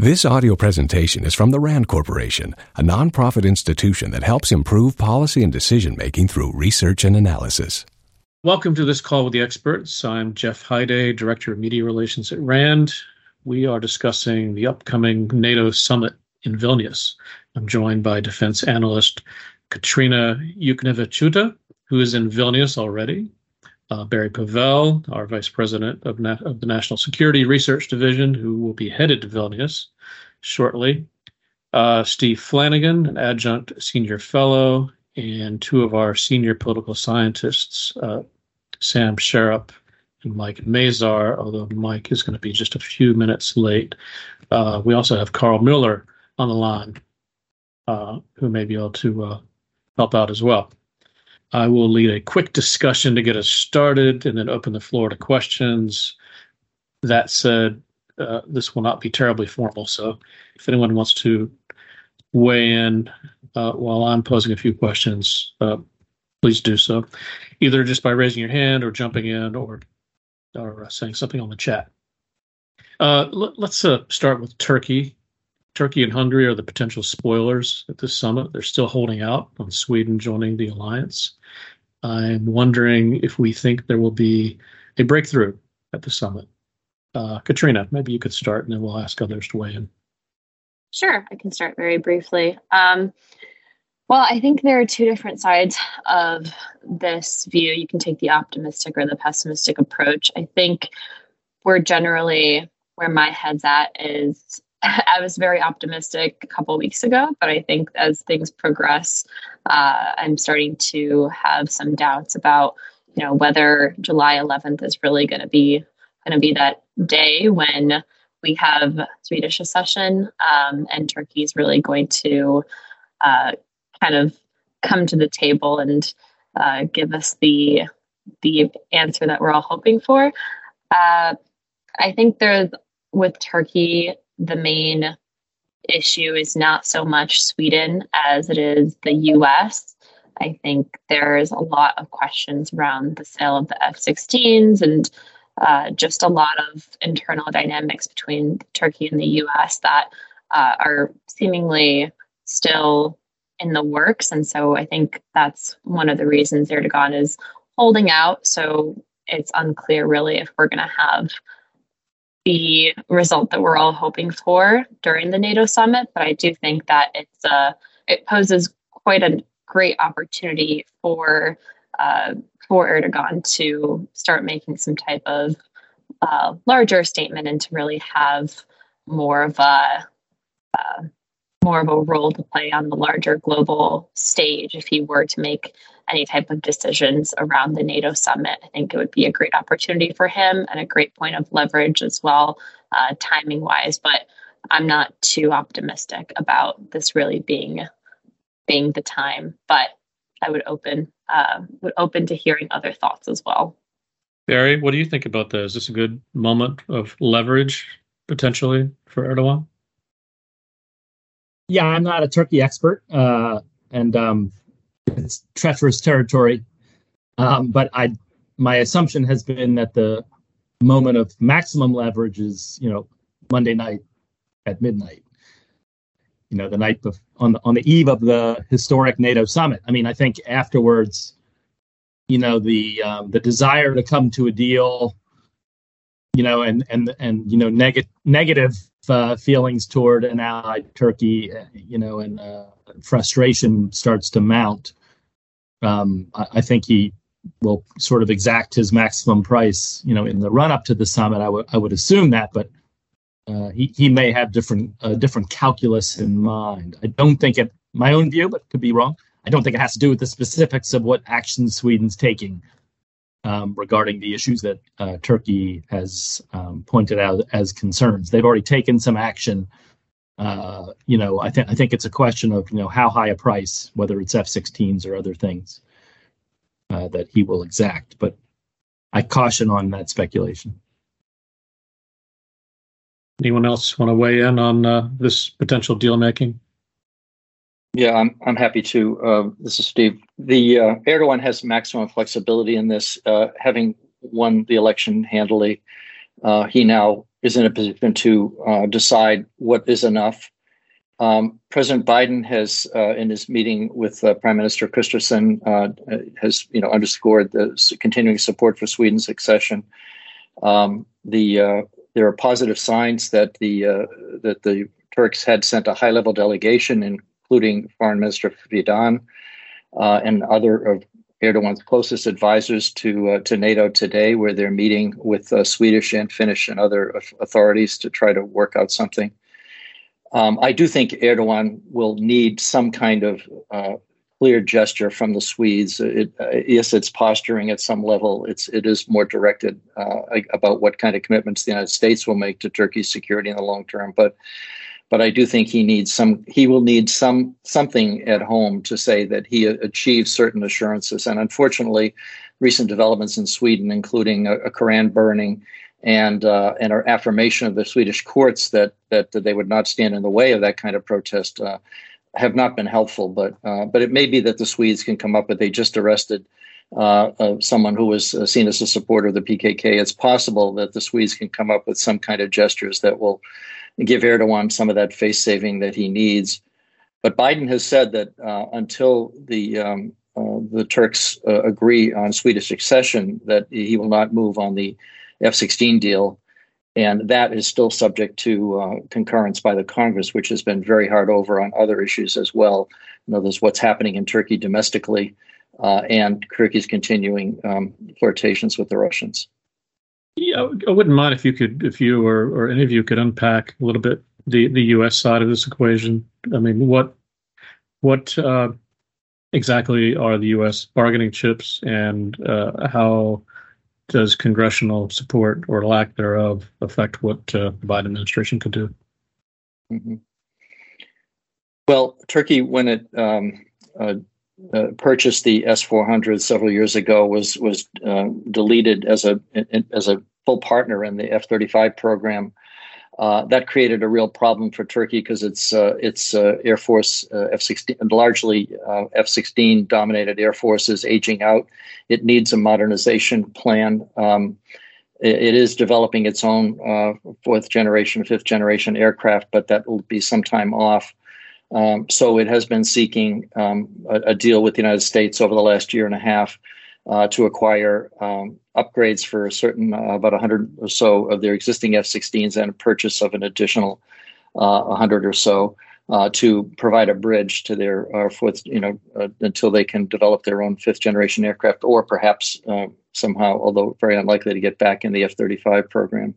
This audio presentation is from the RAND Corporation, a nonprofit institution that helps improve policy and decision making through research and analysis. Welcome to this call with the experts. I'm Jeff Hiday, Director of Media Relations at RAND. We are discussing the upcoming NATO summit in Vilnius. I'm joined by defense analyst Kotryna Jukneviciute, who is in Vilnius already. Uh, Barry Pavel, our Vice President of, Na- of the National Security Research Division, who will be headed to Vilnius shortly. Uh, Steve Flanagan, an adjunct senior fellow, and two of our senior political scientists, uh, Sam Charap and Mike Mazarr, although Mike is going to be just a few minutes late. Uh, we also have Karl Mueller on the line, uh, who may be able to uh, help out as well. I will lead a quick discussion to get us started and then open the floor to questions. That said, uh, this will not be terribly formal. So if anyone wants to weigh in uh, while I'm posing a few questions, uh, please do so, either just by raising your hand or jumping in or or uh, saying something on the chat. Uh, let, us uh, start with Turkey. Turkey and Hungary are the potential spoilers at this summit. They're still holding out on Sweden joining the alliance. I'm wondering if we think there will be a breakthrough at the summit. Uh, Kotryna, maybe you could start and then we'll ask others to weigh in. Sure, I can start very briefly. Um, well, I think there are two different sides of this view. You can take the optimistic or the pessimistic approach. I think we're generally where my head's at is I was very optimistic a couple weeks ago, but I think as things progress, uh, I'm starting to have some doubts about you know whether July 11th is really going to be going to be that day when we have Swedish accession um, and Turkey is really going to uh, kind of come to the table and uh, give us the the answer that we're all hoping for. Uh, I think there's with Turkey the main issue is not so much Sweden as it is the US. I think there's a lot of questions around the sale of the F 16s and uh, just a lot of internal dynamics between Turkey and the US that uh, are seemingly still in the works. And so I think that's one of the reasons Erdogan is holding out. So it's unclear really if we're going to have the result that we're all hoping for during the NATO summit, but I do think that it's uh, it poses quite a great opportunity for uh, for Erdogan to start making some type of uh, larger statement and to really have more of a uh, more of a role to play on the larger global stage if he were to make any type of decisions around the NATO summit. I think it would be a great opportunity for him and a great point of leverage as well, uh, timing wise. But I'm not too optimistic about this really being being the time. But I would open uh, would open to hearing other thoughts as well. Barry, what do you think about this? Is this a good moment of leverage potentially for Erdogan? Yeah, I'm not a Turkey expert, uh, and um, it's treacherous territory. Um, but I, my assumption has been that the moment of maximum leverage is, you know, Monday night at midnight. You know, the night bef- on the on the eve of the historic NATO summit. I mean, I think afterwards, you know, the um, the desire to come to a deal, you know, and and and you know, negative negative uh, feelings toward an allied Turkey, you know, and uh, frustration starts to mount um, I, I, think he will sort of exact his maximum price, you know, in the run up to the summit. I would I would assume that, but uh, he he may have different different calculus in mind. I don't think it. My own view, but could be wrong. I don't think it has to do with the specifics of what actions Sweden's taking um, regarding the issues that uh, Turkey has um, pointed out as concerns. They've already taken some action uh, you know, I think I think it's a question of you know how high a price, whether it's F-16s or other things uh, that he will exact. But I caution on that speculation. Anyone else want to weigh in on uh, this potential deal making? Yeah, I'm I'm happy to. Uh, this is Steve. The uh, Erdogan has maximum flexibility in this, uh, having won the election handily. uh, he now is in a position to uh, decide what is enough. Um, President Biden has, uh, in his meeting with Prime Minister uh, has you know underscored the continuing support for Sweden's accession. Um, the there are positive signs that the that the Turks had sent a high-level delegation, including Foreign Minister Fidan and other of Erdogan's closest advisors to uh, to NATO today, where they're meeting with uh, Swedish and Finnish and other authorities to try to work out something. Um, I do think Erdogan will need some kind of uh, clear gesture from the Swedes. It, uh, yes, it's posturing at some level. It's it is more directed uh, about what kind of commitments the United States will make to Turkey's security in the long term, but but I do think he needs some. He will need some something at home to say that he achieved certain assurances. And unfortunately, recent developments in Sweden, including a, a Quran burning and uh, and our affirmation of the Swedish courts that, that that they would not stand in the way of that kind of protest, uh, have not been helpful. But uh, but it may be that the Swedes can come up with. They just arrested. Uh, someone who was uh, seen as a supporter of the PKK. It's possible that the Swedes can come up with some kind of gestures that will give Erdogan some of that face saving that he needs. But Biden has said that uh, until the um, uh, the Turks uh, agree on Swedish accession, that he will not move on the F-16 deal, and that is still subject to uh, concurrence by the Congress, which has been very hard over on other issues as well. In other words, what's happening in Turkey domestically, uh, and Turkey's continuing um, flirtations with the Russians. Yeah, I wouldn't mind if you could, if you or, or any of you could unpack a little bit the, the U.S. side of this equation. I mean, what what uh, exactly are the U.S. bargaining chips, and uh, how does congressional support or lack thereof affect what uh, the Biden administration could do? Mm-hmm. Well, Turkey, when it um, uh, purchased the S400 several years ago was was uh, deleted as a as a full partner in the F-35 program. Uh, that created a real problem for Turkey because its uh, its uh, Air Force uh, F-16 largely F-16 dominated Air Force is aging out. It needs a modernization plan. Um, it, it is developing its own fourth generation, fifth generation aircraft, but that will be some time off. Um, so it has been seeking um, a, a, deal with the United States over the last year and a half uh, to acquire um, upgrades for a certain uh, about 100 or so of their existing F-16s and a purchase of an additional uh, 100 or so uh, to provide a bridge to their uh, fourth, you know, uh, until they can develop their own fifth generation aircraft, or perhaps somehow, although very unlikely to get back in the F-35 program.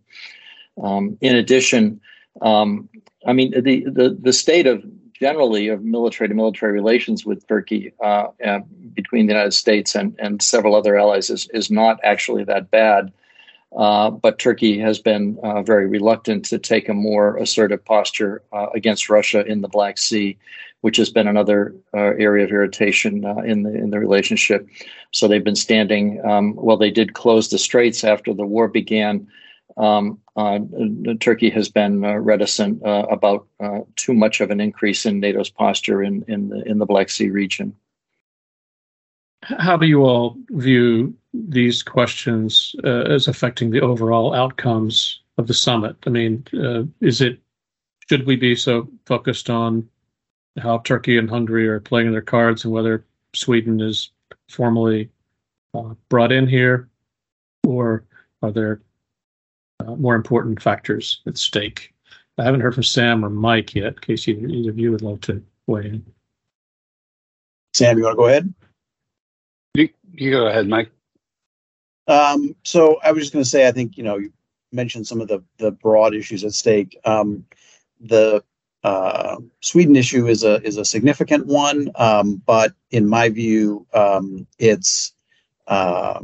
Um, in addition, um, I mean, the, the the state of generally of military to military relations with Turkey uh, between the United States and, and several other allies is, is not actually that bad. Uh, but Turkey has been uh, very reluctant to take a more assertive posture uh, against Russia in the Black Sea, which has been another uh, area of irritation uh, in the in the relationship. So they've been standing. Um, well, they did close the straits after the war began, um, uh, Turkey has been uh, reticent uh, about uh, too much of an increase in NATO's posture in, in the in the Black Sea region. How do you all view these questions uh, as affecting the overall outcomes of the summit? I mean, uh, is it should we be so focused on how Turkey and Hungary are playing their cards and whether Sweden is formally brought in here, or are there uh, more important factors at stake. I haven't heard from Sam or Mike yet, in case either, either of you would love to weigh in. Sam, you want to go ahead? You, you go ahead, Mike. Um, so I was just going to say, I think you know you mentioned some of the the broad issues at stake. Um, the uh, Sweden issue is a is a significant one, um, but in my view, um, it's uh,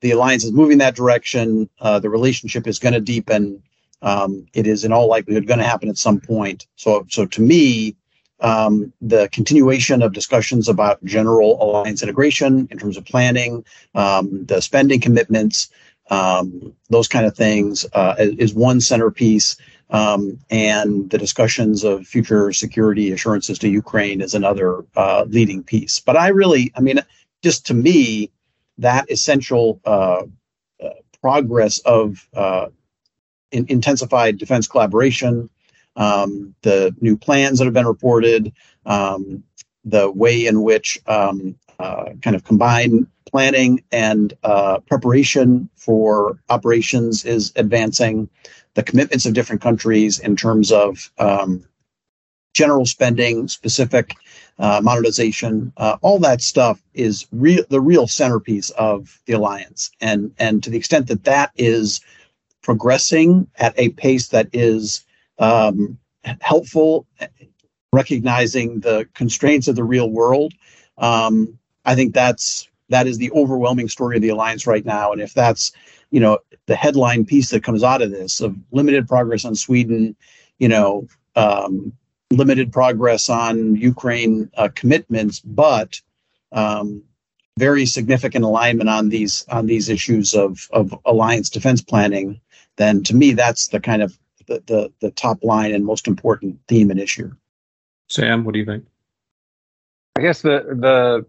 the alliance is moving that direction. Uh, the relationship is going to deepen. Um, it is in all likelihood going to happen at some point. So, so to me, um, the continuation of discussions about general alliance integration in terms of planning, um, the spending commitments, um, those kind of things uh, is one centerpiece. Um, and the discussions of future security assurances to Ukraine is another uh, leading piece. But I really, I mean, just to me, that essential uh, uh, progress of uh, in, intensified defense collaboration, um, the new plans that have been reported, um, the way in which um, uh, kind of combined planning and uh, preparation for operations is advancing, the commitments of different countries in terms of um, general spending, specific uh, monetization, uh, all that stuff is real the real centerpiece of the alliance. And and to the extent that that is progressing at a pace that is um, helpful, recognizing the constraints of the real world, um, I think that's that is the overwhelming story of the alliance right now. And if that's you know the headline piece that comes out of this of limited progress on Sweden, you know. Um, limited progress on Ukraine uh, commitments, but um, very significant alignment on these on these issues of of alliance defense planning, then to me that's the kind of the the, the top line and most important theme and issue. Sam, what do you think? I guess the the,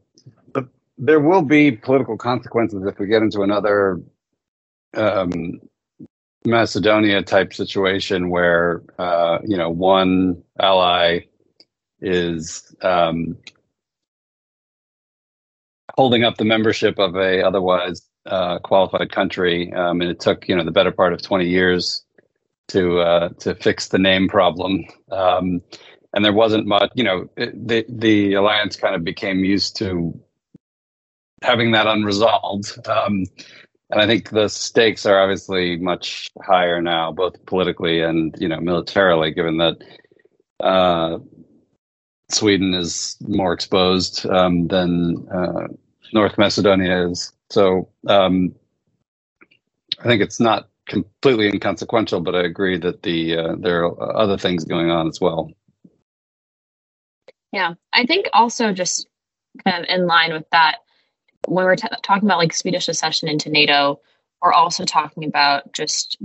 the there will be political consequences if we get into another um, Macedonia type situation where uh, you know one ally is um, holding up the membership of a otherwise uh, qualified country, um, and it took you know the better part of twenty years to uh, to fix the name problem. Um, and there wasn't much, you know, it, the the alliance kind of became used to having that unresolved. Um, and I think the stakes are obviously much higher now, both politically and you know militarily, given that uh, Sweden is more exposed um, than uh, North Macedonia is. So um, I think it's not completely inconsequential, but I agree that the uh, there are other things going on as well. Yeah, I think also just kind of in line with that when we're t- talking about like Swedish accession into NATO, we're also talking about just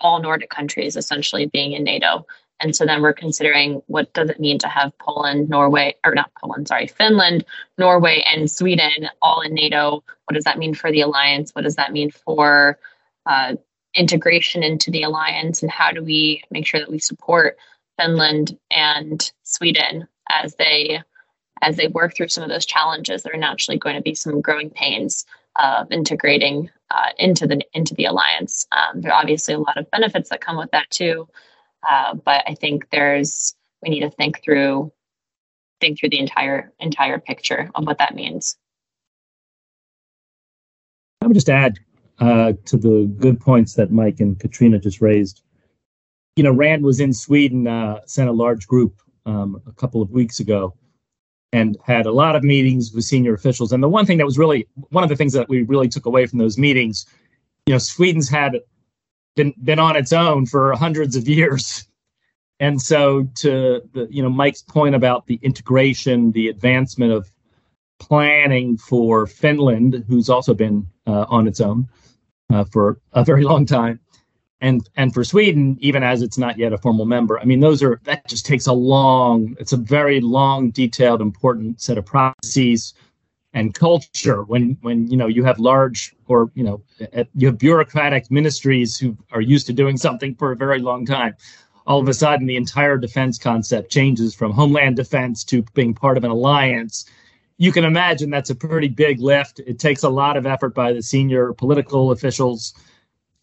all Nordic countries essentially being in NATO. And so then we're considering what does it mean to have Poland, Norway, or not Poland, sorry, Finland, Norway, and Sweden all in NATO. What does that mean for the alliance? What does that mean for uh, integration into the alliance? And how do we make sure that we support Finland and Sweden as they as they work through some of those challenges, there are naturally going to be some growing pains of integrating uh, into the into the alliance. Um, there are obviously a lot of benefits that come with that too, uh, but I think there's we need to think through think through the entire entire picture of what that means. I would just add uh, to the good points that Mike and Kotryna just raised. You know, Rand was in Sweden, uh, sent a large group um, a couple of weeks ago and had a lot of meetings with senior officials. And the one thing that was really one of the things that we really took away from those meetings, you know, Sweden's had been been on its own for hundreds of years. And so to the you know Mike's point about the integration, the advancement of planning for Finland, who's also been uh, on its own uh, for a very long time, and and for Sweden, even as it's not yet a formal member, I mean, those are that just takes a long. It's a very long, detailed, important set of processes and culture. When when you know you have large or you know you have bureaucratic ministries who are used to doing something for a very long time, all of a sudden the entire defense concept changes from homeland defense to being part of an alliance. You can imagine that's a pretty big lift. It takes a lot of effort by the senior political officials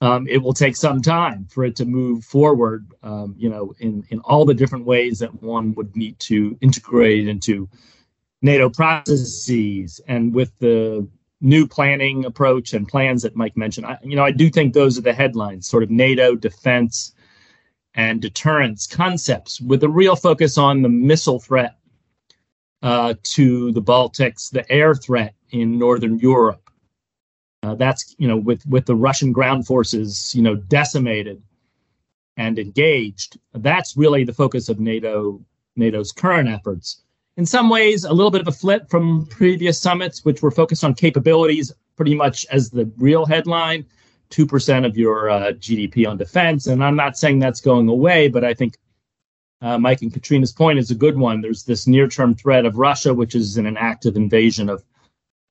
um, it will take some time for it to move forward, um, you know, in, in all the different ways that one would need to integrate into NATO processes. And with the new planning approach and plans that Mike mentioned, I, you know, I do think those are the headlines, sort of NATO defense and deterrence concepts with a real focus on the missile threat uh, to the Baltics, the air threat in Northern Europe uh, that's you know with with the Russian ground forces you know decimated and engaged. That's really the focus of NATO NATO's current efforts. In some ways, a little bit of a flip from previous summits, which were focused on capabilities pretty much as the real headline. 2% of your uh, GDP on defense. And I'm not saying that's going away, but I think uh, Mike and Kotryna's point is a good one. There's this near term threat of Russia, which is in an active invasion of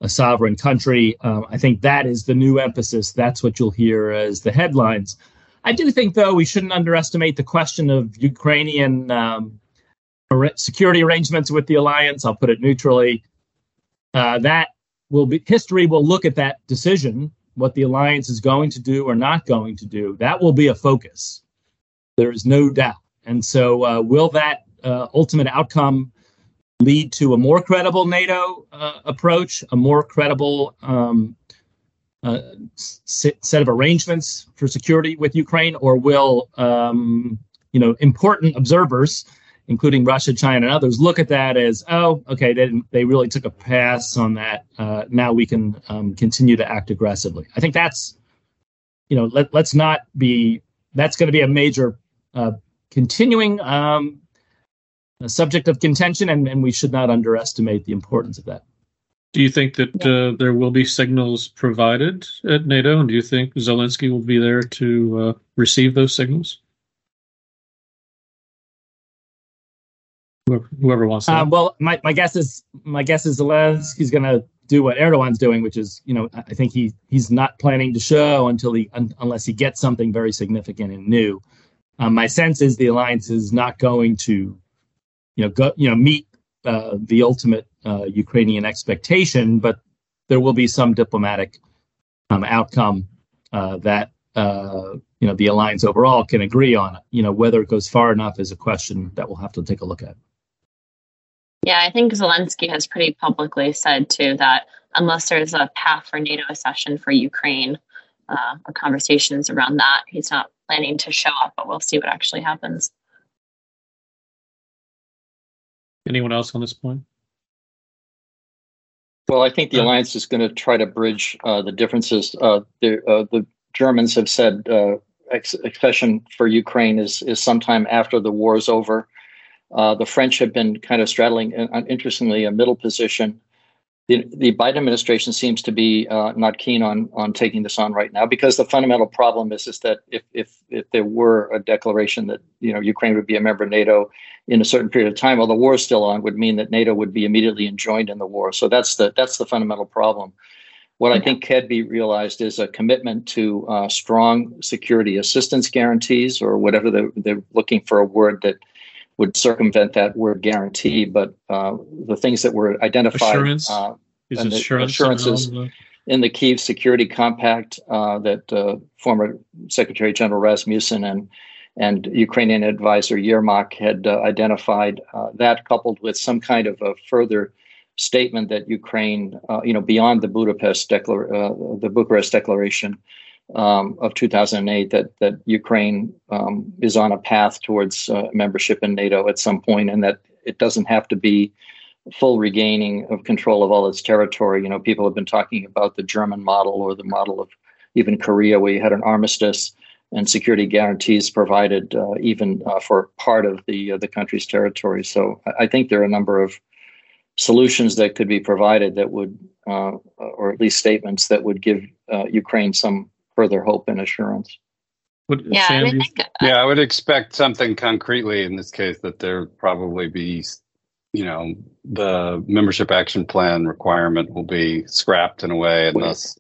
a sovereign country. Um, I think that is the new emphasis. That's what you'll hear as the headlines. I do think, though, we shouldn't underestimate the question of Ukrainian um, security arrangements with the alliance. I'll put it neutrally. Uh, that will be history will look at that decision, what the alliance is going to do or not going to do. That will be a focus. There is no doubt. And so, uh, will that uh, ultimate outcome lead to a more credible NATO uh, approach, a more credible um, uh, set of arrangements for security with Ukraine, or will um, you know important observers, including Russia, China, and others, look at that as oh, okay, they they really took a pass on that. Uh, now we can um, continue to act aggressively. I think that's you know let let's not be that's going to be a major uh, continuing um, subject of contention, and, and we should not underestimate the importance of that. Do you think that uh, there will be signals provided at NATO, and do you think Zelensky will be there to uh, receive those signals? Whoever, whoever wants. Uh, well, my, my guess is my guess is Zelensky's going to do what Erdogan's doing, which is, you know, I think he he's not planning to show until he un, unless he gets something very significant and new. Um, my sense is the alliance is not going to, you know, go you know meet uh, the ultimate uh, Ukrainian expectation, but there will be some diplomatic um, outcome uh, that uh, you know the alliance overall can agree on. You know whether it goes far enough is a question that we'll have to take a look at. Yeah, I think Zelensky has pretty publicly said too that unless there's a path for NATO accession for Ukraine uh, or conversations around that, he's not planning to show up. But we'll see what actually happens. Anyone else on this point? Well, I think the alliance is going to try to bridge uh, the differences. Uh, the, uh, the Germans have said uh, accession for Ukraine is is sometime after the war is over. Uh, the French have been kind of straddling, uh, interestingly, a middle position the, the Biden administration seems to be uh, not keen on on taking this on right now because the fundamental problem is is that if if if there were a declaration that you know Ukraine would be a member of NATO in a certain period of time while the war is still on would mean that NATO would be immediately enjoined in the war. So that's the that's the fundamental problem. What I think can be realized is a commitment to uh, strong security assistance guarantees, or whatever they're, they're looking for a word that would circumvent that word guarantee, but uh, the things that were identified assurance uh, is assurance assurances the... in the Kiev Security Compact uh, that uh, former Secretary General Rasmussen and and Ukrainian advisor Yermak had uh, identified. Uh, that coupled with some kind of a further statement that Ukraine, you know, beyond the Budapest declar- the Bucharest Declaration um, of 2008 that that Ukraine um, is on a path towards uh, membership in NATO at some point, and that it doesn't have to be full regaining of control of all its territory. You know, people have been talking about the German model or the model of even Korea, where you had an armistice and security guarantees provided uh, even uh, for part of the uh, the country's territory. So I think there are a number of solutions that could be provided that would, uh, or at least statements that would give uh, Ukraine some further hope and assurance. What, yeah, Sam, I you- think, uh, Yeah, I would expect something concretely in this case that there probably be, you know, the membership action plan requirement will be scrapped in a way, and thus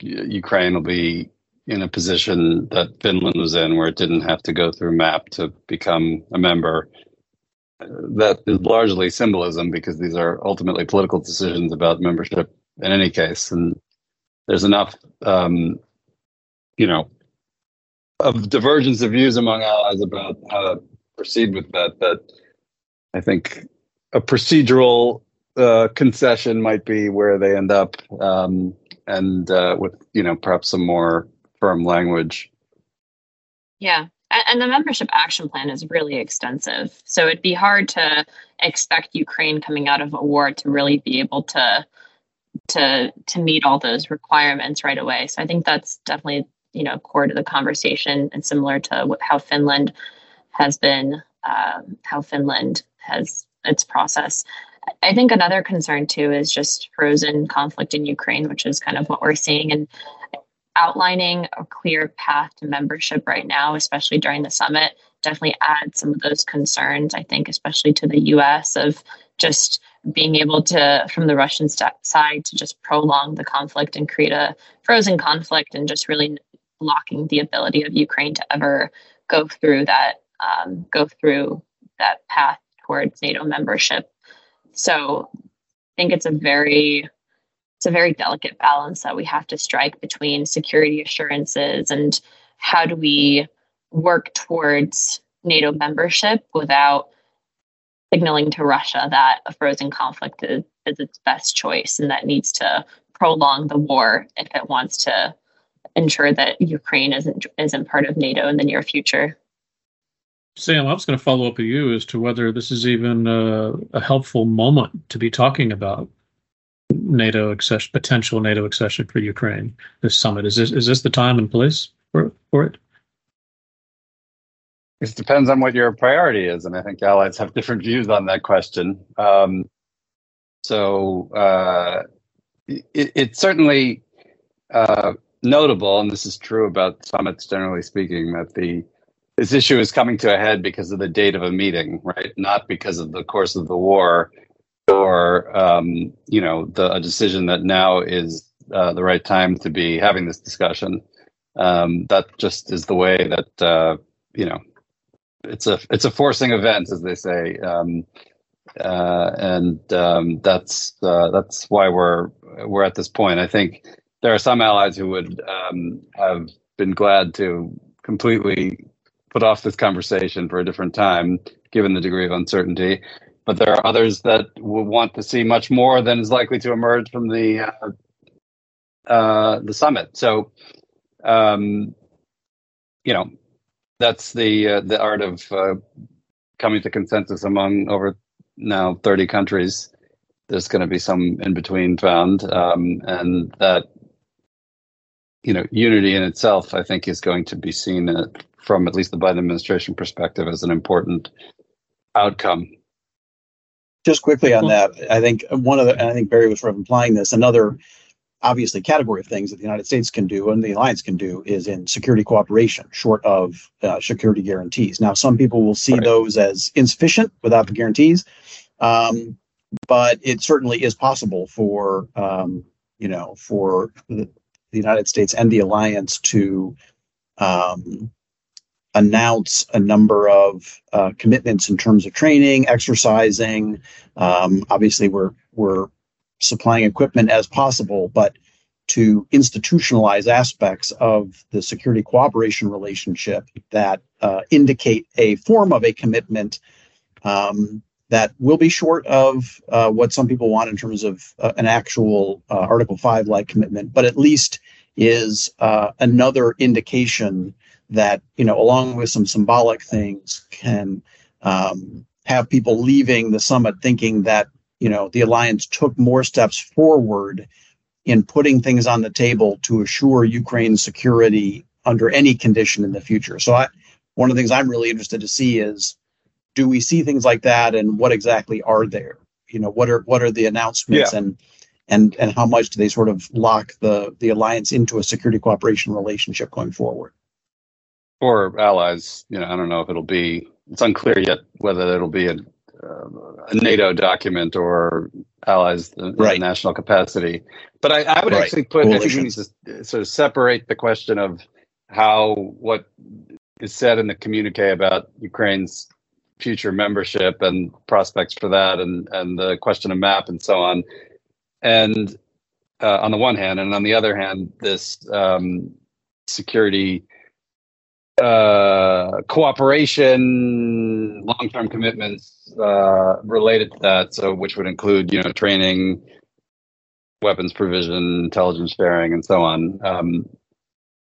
Ukraine will be in a position that Finland was in, where it didn't have to go through MAP to become a member. Uh, That is largely symbolism because these are ultimately political decisions about membership in any case, and there's enough, um, you know, of divergence of views among allies about how to proceed with that. That I think a procedural uh, concession might be where they end up, um, and uh, with you know perhaps some more firm language. Yeah. And the membership action plan is really extensive. So it'd be hard to expect Ukraine coming out of a war to really be able to to to meet all those requirements right away. So I think that's definitely, you know, core to the conversation and similar to how Finland has been um, how Finland has its process. I think another concern too is just frozen conflict in Ukraine, which is kind of what we're seeing and outlining a clear path to membership right now, especially during the summit, definitely adds some of those concerns, I think, especially to the US of just being able to, from the Russian side, to just prolong the conflict and create a frozen conflict and just really blocking the ability of Ukraine to ever go through that um, go through that path towards NATO membership. So I think it's a very it's a very delicate balance that we have to strike between security assurances and how do we work towards NATO membership without signaling to Russia that a frozen conflict is, is its best choice and that needs to prolong the war if it wants to ensure that Ukraine isn't isn't part of NATO in the near future. Sam, I was going to follow up with you as to whether this is even a, a helpful moment to be talking about NATO accession, potential NATO accession for Ukraine. This summit is this is this the time and place for for it? It depends on what your priority is, and I think allies have different views on that question. Um, so uh, it, it's certainly uh, notable, and this is true about summits generally speaking, that the this issue is coming to a head because of the date of a meeting, right? Not because of the course of the war or um, you know the a decision that now is uh, the right time to be having this discussion. Um, that just is the way that uh, you know it's a it's a forcing event, as they say, um, uh, and um, that's uh, that's why we're we're at this point. I think there are some allies who would um, have been glad to completely put off this conversation for a different time, given the degree of uncertainty but there are others that will want to see much more than is likely to emerge from the uh, uh, the summit. So, um, you know, that's the uh, the art of uh, coming to consensus among over now 30 countries. There's going to be some in between found, um, and that you know unity in itself, I think, is going to be seen uh, from at least the Biden administration perspective as an important outcome just quickly on that, I think one of the, I think Barry was sort of implying this. Another obviously category of things that the United States can do and the alliance can do is in security cooperation, short of uh, security guarantees. Now, some people will see right. those as insufficient without the guarantees, um, but it certainly is possible for um, you know for the, the, United States and the alliance to um, announce a number of uh, commitments in terms of training, exercising. Um, obviously, we're we're supplying equipment as possible, but to institutionalize aspects of the security cooperation relationship that uh, indicate a form of a commitment um, that will be short of uh, what some people want in terms of uh, an actual uh, Article 5 like commitment, but at least is uh, another indication that you know along with some symbolic things can um, have people leaving the summit thinking that you know the alliance took more steps forward in putting things on the table to assure Ukraine's security under any condition in the future. So I, one of the things I'm really interested to see is do we see things like that and what exactly are there? You know, what are what are the announcements yeah. and and and how much do they sort of lock the the alliance into a security cooperation relationship going forward? or allies. You know, I don't know if it'll be. It's unclear yet whether it'll be a, uh, a NATO document or allies in right. national capacity. But I, I would right. actually put. I think we need to sort of separate the question of how what is said in the communique about Ukraine's future membership and prospects for that, and and the question of map and so on, and uh, on the one hand, and on the other hand, this um, security uh, cooperation, long-term commitments uh, related to that. So, which would include, you know, training, weapons provision, intelligence sharing, and so on. Um,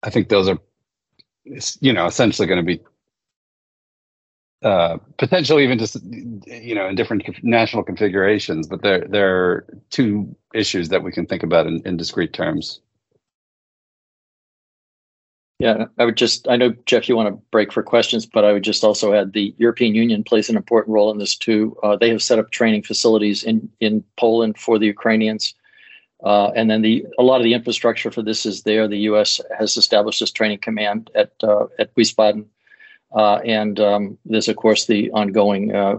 I think those are, you know, essentially going to be uh, potentially even just, you know, in different national configurations. But they're they're two issues that we can think about in, in discrete terms. Yeah, I would just, I know, Jeff, you want to break for questions, but I would just also add the European Union plays an important role in this too. Uh, they have set up training facilities in, in Poland for the Ukrainians. Uh, and then the a lot of the infrastructure for this is there. The U.S. has established this training command at uh, at Wiesbaden, and um, there's of course the ongoing uh,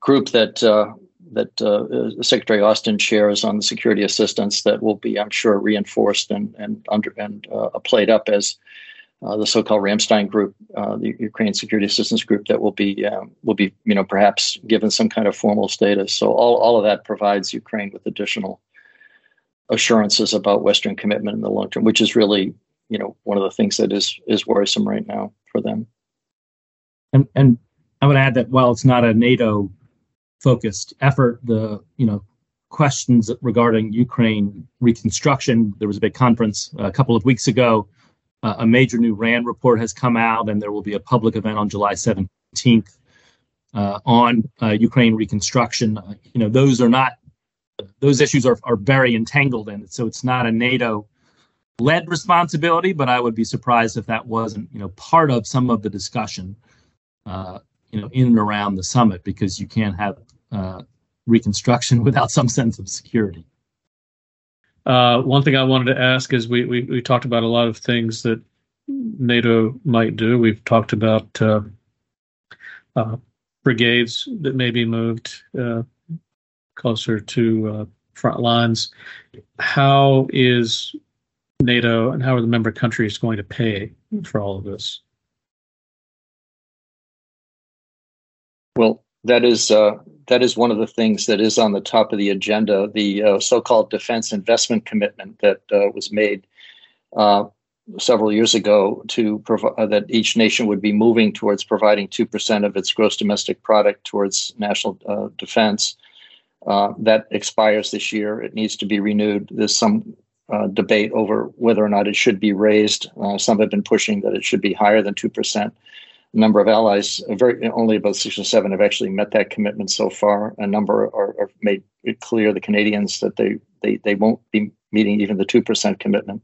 group that uh, that uh, Secretary Austin chairs on the security assistance that will be, I'm sure, reinforced and and under and uh, played up as uh, the so-called Ramstein group, uh, the Ukraine Security Assistance Group, that will be um, will be you know perhaps given some kind of formal status. So all all of that provides Ukraine with additional assurances about Western commitment in the long term, which is really you know one of the things that is is worrisome right now for them. And and I would add that while it's not a NATO focused effort, the you know questions regarding Ukraine reconstruction. There was a big conference a couple of weeks ago uh, a major new RAND report has come out, and there will be a public event on July 17th uh, on uh, Ukraine reconstruction. Uh, you know, those are not those issues are are very entangled in it, so it's not a NATO led responsibility. But I would be surprised if that wasn't you know part of some of the discussion. Uh, you know, in and around the summit, because you can't have uh, reconstruction without some sense of security. Uh, one thing I wanted to ask is we, we, we talked about a lot of things that NATO might do. We've talked about uh, uh, brigades that may be moved uh, closer to uh, front lines. How is NATO and how are the member countries going to pay for all of this? Well, that is uh, that is one of the things that is on the top of the agenda. The uh, so-called defense investment commitment that uh, was made uh, several years ago to provide uh, that each nation would be moving towards providing two percent of its gross domestic product towards national uh, defense. that expires this year. It needs to be renewed. There's some debate over whether or not it should be raised. some have been pushing that it should be higher than two percent number of allies, very only about six or seven have actually met that commitment so far. A number are, are made it clear, the Canadians, that they, they, they won't be meeting even the 2% commitment.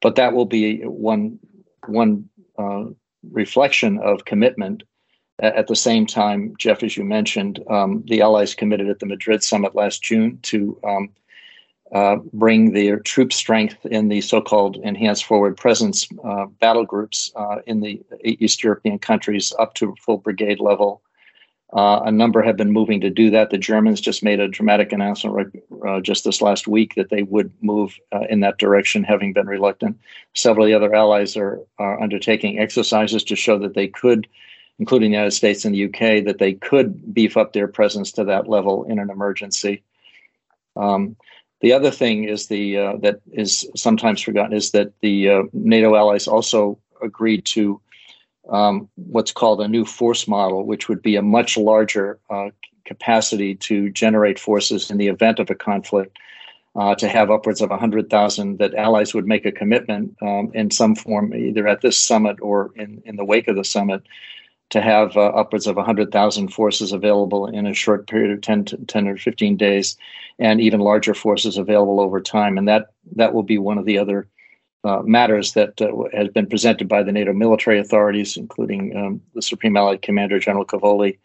But that will be one, one uh, reflection of commitment. At the same time, Jeff, as you mentioned, um, the allies committed at the Madrid summit last June to um, uh, bring their troop strength in the so-called enhanced forward presence uh, battle groups uh, in the East European countries up to full brigade level. Uh, a number have been moving to do that. The Germans just made a dramatic announcement right, uh, just this last week that they would move in that direction, having been reluctant. Several of the other allies are, are undertaking exercises to show that they could including the United States and the UK, that they could beef up their presence to that level in an emergency. Um, the other thing is the uh, that is sometimes forgotten is that the uh, NATO allies also agreed to um, what's called a new force model, which would be a much larger uh, capacity to generate forces in the event of a conflict. Uh, to have upwards of 100,000 that allies would make a commitment um, in some form, either at this summit or in, in the wake of the summit, to have uh, upwards of 100,000 forces available in a short period of 10, to, 10 or 15 days, and even larger forces available over time. And that, that will be one of the other uh, matters that uh, has been presented by the NATO military authorities, including um, the Supreme Allied Commander General Cavoli,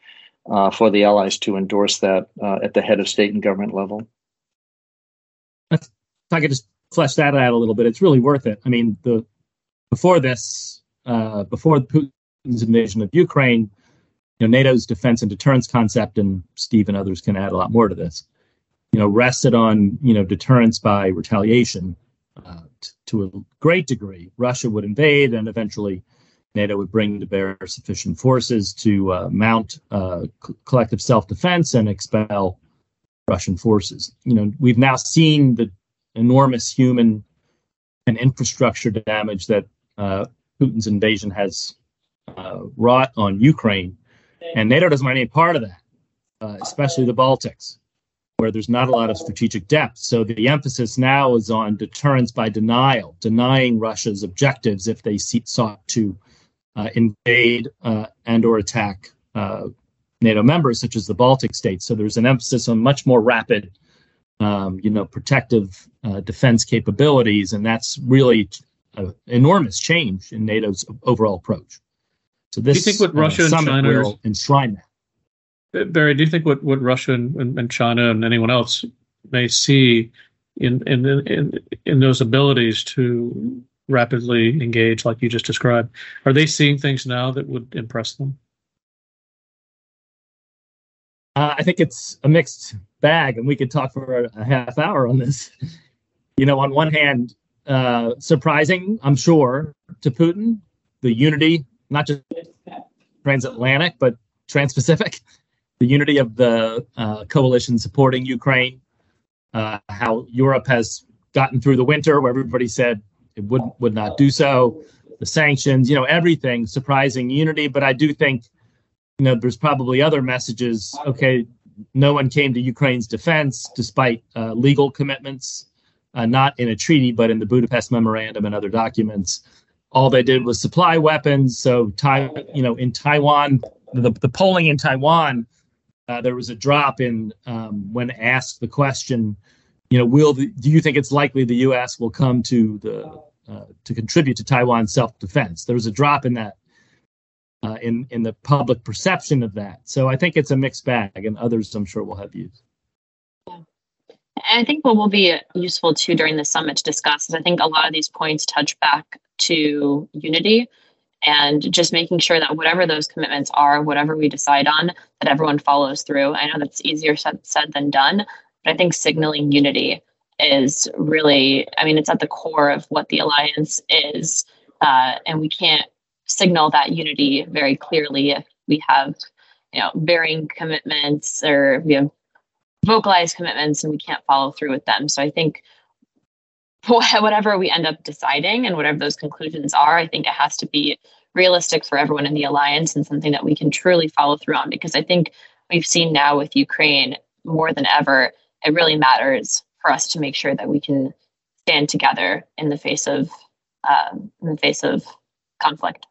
uh, for the Allies to endorse that uh, at the head of state and government level. If I could just flesh that out a little bit, it's really worth it. I mean, the before this, uh, before Putin invasion of Ukraine, you know, NATO's defense and deterrence concept, and Steve and others can add a lot more to this, you know, rested on, you know, deterrence by retaliation uh, t- to a great degree. Russia would invade and eventually NATO would bring to bear sufficient forces to uh, mount uh, c- collective self-defense and expel Russian forces. You know, we've now seen the enormous human and infrastructure damage that uh, Putin's invasion has uh, wrought on Ukraine, and NATO doesn't want any part of that, uh, especially the Baltics, where there's not a lot of strategic depth. So the emphasis now is on deterrence by denial, denying Russia's objectives if they see, sought to uh, invade uh, and or attack uh, NATO members, such as the Baltic states. So there's an emphasis on much more rapid. Um, you know, protective uh, defense capabilities, and that's really an enormous change in NATO's overall approach. So this do you think what uh, Russia and China will enshrine that? Uh, Barry, do you think what, what Russia and, and China and anyone else may see in, in in in those abilities to rapidly engage, like you just described, are they seeing things now that would impress them? Uh, I think it's a mixed bag, and we could talk for a, a half hour on this. You know, on one hand, uh, surprising, I'm sure, to Putin, the unity, not just transatlantic, but trans-Pacific, the unity of the uh, coalition supporting Ukraine, uh, how Europe has gotten through the winter where everybody said it would would not do so, the sanctions, you know, everything, surprising unity. But I do think, you know, there's probably other messages. Okay, no one came to Ukraine's defense despite uh, legal commitments, uh, not in a treaty, but in the Budapest Memorandum and other documents. All they did was supply weapons. So, you know, in Taiwan, the, the polling in Taiwan, uh, there was a drop in um, when asked the question, you know, will the, do you think it's likely the U.S. will come to the uh, to contribute to Taiwan's self-defense? There was a drop in that uh, in in the public perception of that. So I think it's a mixed bag, and others I'm sure will have views. I think what will be useful too during the summit to discuss is I think a lot of these points touch back to unity and just making sure that whatever those commitments are, whatever we decide on, that everyone follows through. I know that's easier said, said than done, but I think signaling unity is really, I mean, it's at the core of what the alliance is. Uh, and we can't signal that unity very clearly if we have, you know, varying commitments or we have vocalized commitments and we can't follow through with them. So I think whatever we end up deciding and whatever those conclusions are, I think it has to be realistic for everyone in the alliance and something that we can truly follow through on. Because I think we've seen now with Ukraine more than ever, it really matters for us to make sure that we can stand together in the face of um, in the face of conflict.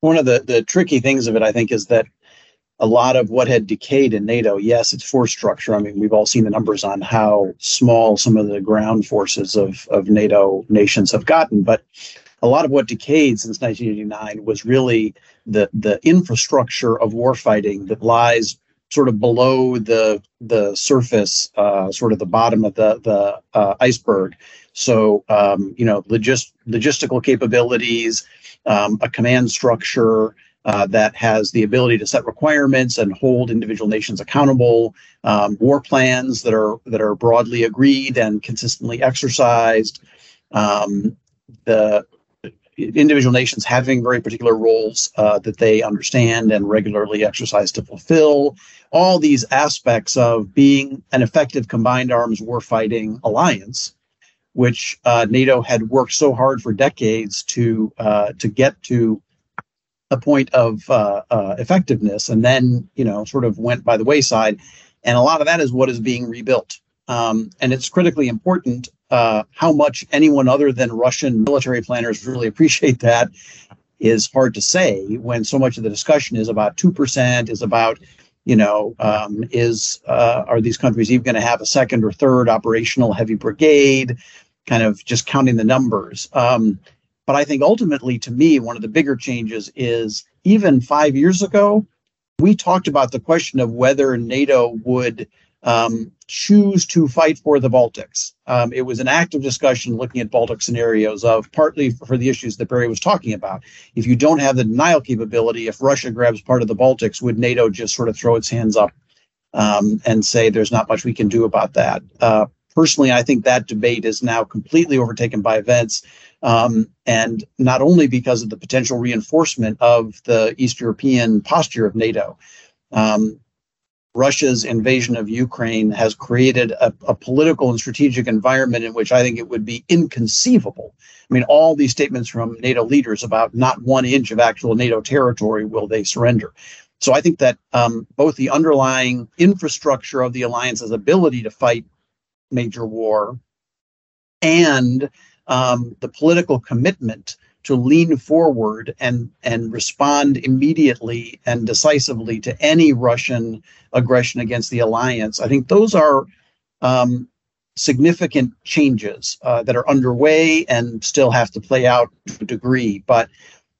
One of the the tricky things of it, I think, is that a lot of what had decayed in NATO, yes, it's force structure. I mean, we've all seen the numbers on how small some of the ground forces of, of NATO nations have gotten. But a lot of what decayed since 1989 was really the, the infrastructure of warfighting that lies sort of below the the surface, uh, sort of the bottom of the the uh, iceberg. So um, you know, logist- logistical capabilities, um, a command structure, uh, that has the ability to set requirements and hold individual nations accountable, um, war plans that are that are broadly agreed and consistently exercised, um, the individual nations having very particular roles uh, that they understand and regularly exercise to fulfill. All these aspects of being an effective combined arms warfighting alliance, which uh, NATO had worked so hard for decades to uh, to get to a point of uh, uh, effectiveness, and then you know sort of went by the wayside. And a lot of that is what is being rebuilt. Um, and it's critically important uh, how much anyone other than Russian military planners really appreciate that is hard to say when so much of the discussion is about 2%, is about, you know, um, is uh, are these countries even going to have a second or third operational heavy brigade? Kind of just counting the numbers. Um, but I think ultimately, to me, one of the bigger changes is even five years ago, we talked about the question of whether NATO would um, choose to fight for the Baltics. Um, it was an active discussion looking at Baltic scenarios of partly for the issues that Barry was talking about. If you don't have the denial capability, if Russia grabs part of the Baltics, would NATO just sort of throw its hands up um, and say there's not much we can do about that? Uh, personally, I think that debate is now completely overtaken by events. Um, and not only because of the potential reinforcement of the East European posture of NATO, um, Russia's invasion of Ukraine has created a, a, political and strategic environment in which I think it would be inconceivable. I mean, all these statements from NATO leaders about not one inch of actual NATO territory will they surrender. So I think that um, both the underlying infrastructure of the alliance's ability to fight major war and um, the political commitment to lean forward and and respond immediately and decisively to any Russian aggression against the alliance. I think those are um, significant changes uh, that are underway and still have to play out to a degree. But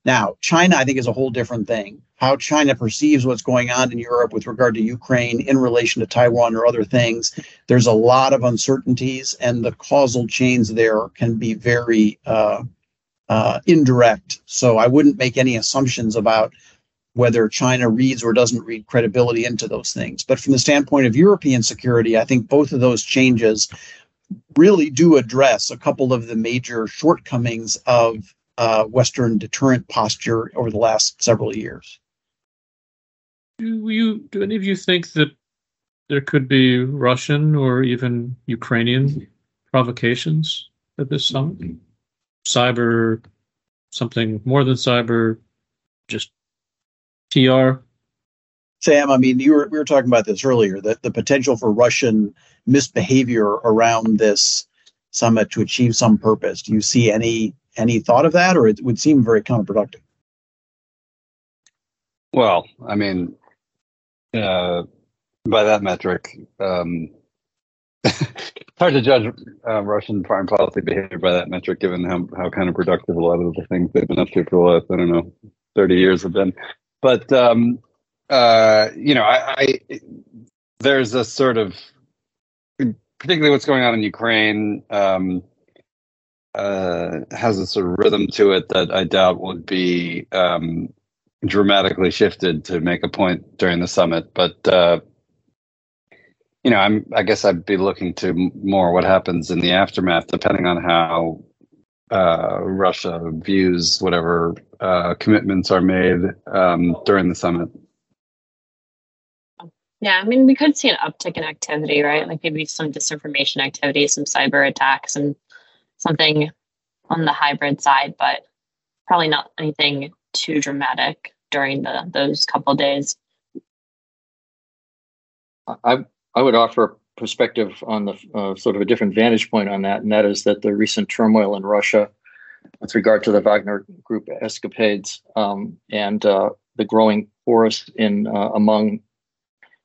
now, China, I think, is a whole different thing. How China perceives what's going on in Europe with regard to Ukraine in relation to Taiwan or other things, there's a lot of uncertainties, and the causal chains there can be very uh, uh, indirect. So I wouldn't make any assumptions about whether China reads or doesn't read credibility into those things. But from the standpoint of European security, I think both of those changes really do address a couple of the major shortcomings of uh, Western deterrent posture over the last several years. Do you? Do any of you think that there could be Russian or even Ukrainian provocations at this summit? Cyber, something more than cyber, just TR? Sam, I mean, you were, we were talking about this earlier, that the potential for Russian misbehavior around this summit to achieve some purpose. Do you see any any thought of that, or it would seem very counterproductive? Well, I mean, uh, by that metric, um, hard to judge uh, Russian foreign policy behavior by that metric, given how how counterproductive a lot of the things they've been up to for the last I don't know thirty years have been. But um, uh, you know, I, I, there's a sort of particularly what's going on in Ukraine um, uh, has a sort of rhythm to it that I doubt would be um, dramatically shifted to make a point during the summit. But uh, you know, I'm I guess I'd be looking to more what happens in the aftermath, depending on how uh, Russia views whatever uh, commitments are made um, during the summit. Yeah, I mean, we could see an uptick in activity, right? Like maybe some disinformation activity, some cyber attacks, and something on the hybrid side, but probably not anything too dramatic during the those couple days. I I would offer a perspective on the uh, sort of a different vantage point on that, and that is that the recent turmoil in Russia with regard to the Wagner Group escapades um, and uh, the growing force in uh, among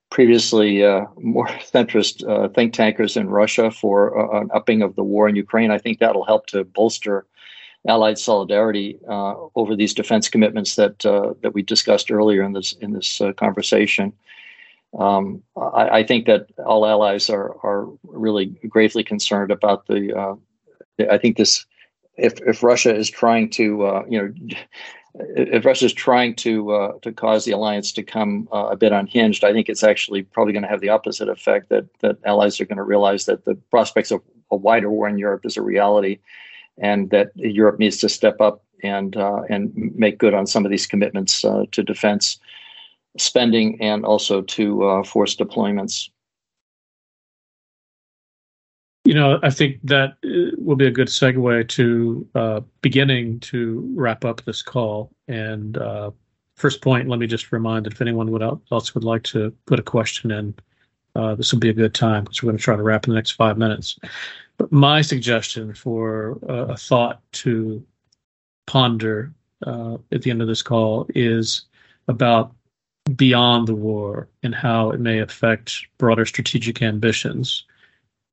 previously uh, more centrist uh, think tankers in Russia for uh, an upping of the war in Ukraine. I think that'll help to bolster allied solidarity over these defense commitments that that we discussed earlier in this in this conversation. Um, I, I, think that all allies are are really gravely concerned about the. Uh, I think this, if if Russia is trying to, uh, you know, if Russia is trying to uh, to cause the alliance to come uh, a bit unhinged, I think it's actually probably going to have the opposite effect. That that allies are going to realize that the prospects of a wider war in Europe is a reality, and that Europe needs to step up and uh, and make good on some of these commitments uh, to defense spending and also to uh, force deployments. You know, I think that uh, will be a good segue to uh, beginning to wrap up this call. And uh, first point, let me just remind that if anyone would else would like to put a question in, uh, this will be a good time because we're going to try to wrap in the next five minutes. But my suggestion for uh, a thought to ponder uh, at the end of this call is about beyond the war and how it may affect broader strategic ambitions,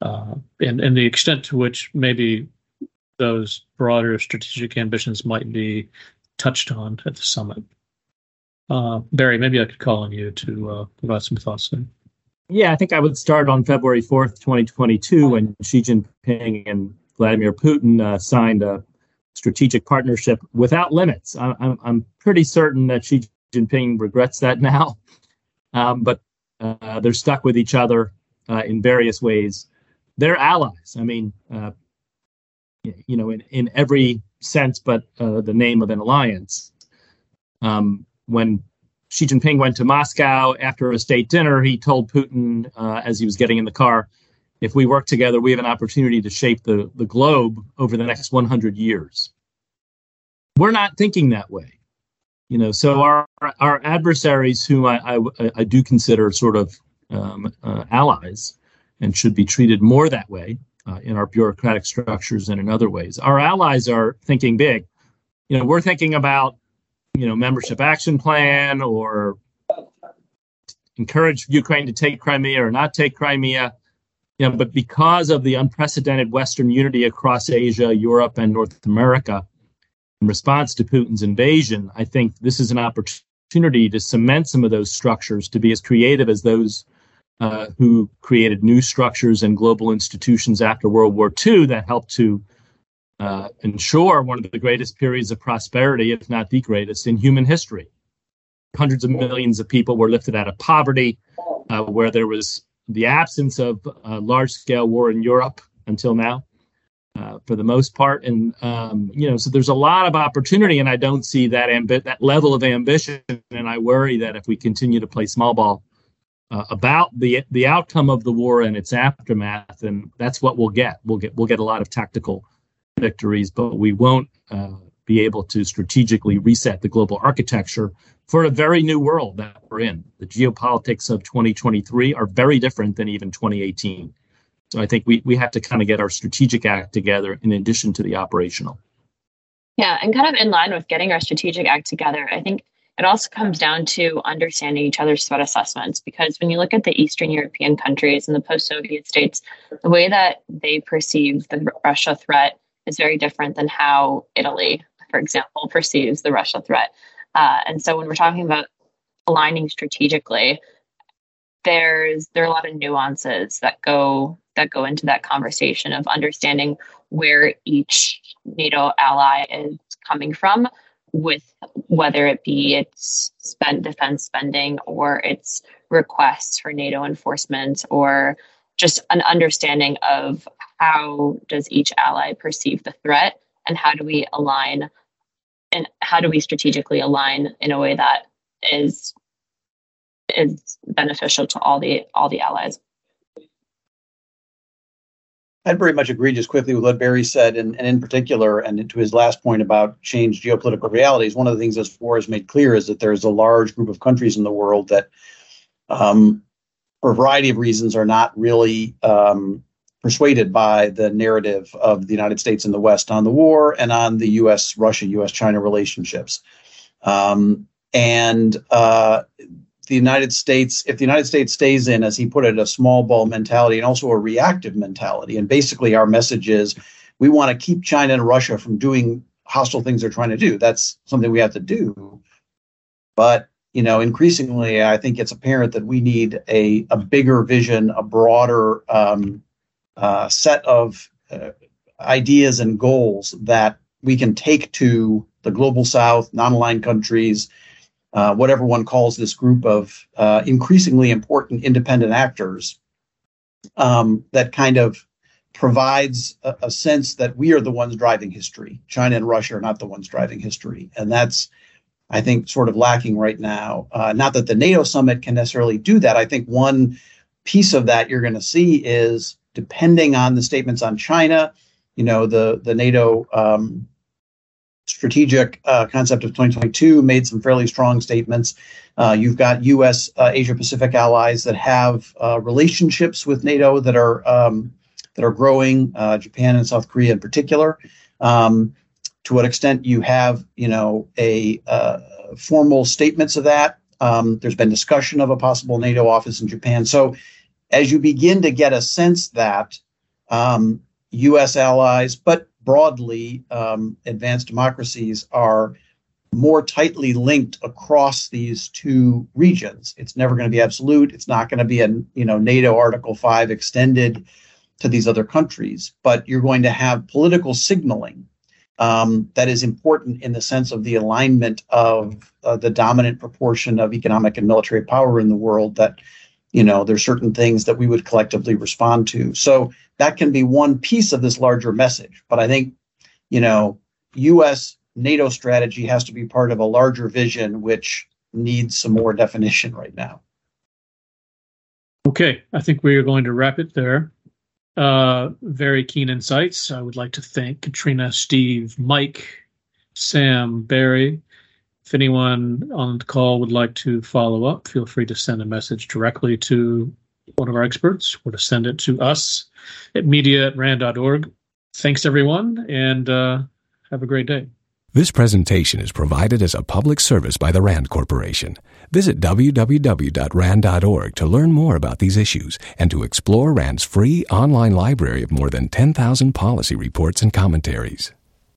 uh, and and the extent to which maybe those broader strategic ambitions might be touched on at the summit. Uh, Barry, maybe I could call on you to uh, provide some thoughts. There. Yeah, I think I would start on February 4th, 2022, when Xi Jinping and Vladimir Putin uh, signed a strategic partnership without limits. I, I'm, I'm pretty certain that Xi Jinping regrets that now, um, but uh, they're stuck with each other uh, in various ways. They're allies. I mean, uh, you know, in, in every sense, but uh, the name of an alliance. Um, when Xi Jinping went to Moscow after a state dinner, he told Putin uh, as he was getting in the car, if we work together, we have an opportunity to shape the, the globe over the next 100 years. We're not thinking that way you know so our our adversaries whom i i, I do consider sort of um, uh, allies and should be treated more that way uh, in our bureaucratic structures and in other ways. Our allies are thinking big. You know we're thinking about you know membership action plan or encourage ukraine to take crimea or not take crimea. You know, but because of the unprecedented western unity across asia europe and north america in response to Putin's invasion, I think this is an opportunity to cement some of those structures to be as creative as those uh, who created new structures and global institutions after World War II that helped to uh, ensure one of the greatest periods of prosperity, if not the greatest, in human history. hundreds of millions of people were lifted out of poverty, uh, where there was the absence of large scale war in Europe until now. Uh, for the most part. And um, you know, so there's a lot of opportunity, and I don't see that ambi- that level of ambition. And I worry that if we continue to play small ball uh, about the the outcome of the war and its aftermath, and that's what we'll get. We'll get we'll get a lot of tactical victories, but we won't uh, be able to strategically reset the global architecture for a very new world that we're in. The geopolitics of 2023 are very different than even 2018. So I think we, we have to kind of get our strategic act together in addition to the operational. Yeah, and kind of in line with getting our strategic act together, I think it also comes down to understanding each other's threat assessments because when you look at the Eastern European countries and the post Soviet states, the way that they perceive the Russia threat is very different than how Italy, for example, perceives the Russia threat. Uh, and so when we're talking about aligning strategically, there's there are a lot of nuances that go that go into that conversation of understanding where each NATO ally is coming from with whether it be its spent defense spending or its requests for NATO enforcement or just an understanding of how does each ally perceive the threat and how do we align and how do we strategically align in a way that is is beneficial to all the all the allies I'd very much agree just quickly with what Barry said, and, and in particular, and to his last point about changed geopolitical realities. One of the things this war has made clear is that there's a large group of countries in the world that, um, for a variety of reasons, are not really um, persuaded by the narrative of the United States and the West on the war and on the U.S. Russia, U.S. China relationships. Um, and uh, the United States, if the United States stays in, as he put it, a small ball mentality and also a reactive mentality, and basically our message is we want to keep China and Russia from doing hostile things they're trying to do. That's something we have to do. But you know, increasingly, I think it's apparent that we need a, a bigger vision, a broader um, uh, set of uh, ideas and goals that we can take to the global south, non aligned countries, uh, whatever one calls this group of uh, increasingly important independent actors um, that kind of provides a, a, sense that we are the ones driving history. China and Russia are not the ones driving history. And that's, I think, sort of lacking right now. Uh, not that the NATO summit can necessarily do that. I think one piece of that you're going to see is depending on the statements on China, you know, the, the NATO um, strategic uh, concept of 2022 made some fairly strong statements. Uh, you've got U.S. Uh, Asia Pacific allies that have uh, relationships with NATO that are um, that are growing. Uh, Japan and South Korea in particular. Um, to what extent you have, you know, a uh, formal statements of that. Um, there's been discussion of a possible NATO office in Japan. So, as you begin to get a sense that U.S. Um, allies, but broadly, um, advanced democracies are more tightly linked across these two regions. It's never going to be absolute. It's not going to be a you know NATO Article Five extended to these other countries, but you're going to have political signaling um, that is important in the sense of the alignment of uh, the dominant proportion of economic and military power in the world. That you know there's certain things that we would collectively respond to. So that can be one piece of this larger message. But I think, you know, U.S. NATO strategy has to be part of a larger vision, which needs some more definition right now. Okay, I think we are going to wrap it there. Uh, very keen insights. I would like to thank Kotryna, Steve, Mike, Sam, Barry. If anyone on the call would like to follow up, feel free to send a message directly to one of our experts or to send it to us at media at rand.org. Thanks, everyone, and uh, have a great day. This presentation is provided as a public service by the RAND Corporation. Visit www.rand.org to learn more about these issues and to explore RAND's free online library of more than 10,000 policy reports and commentaries.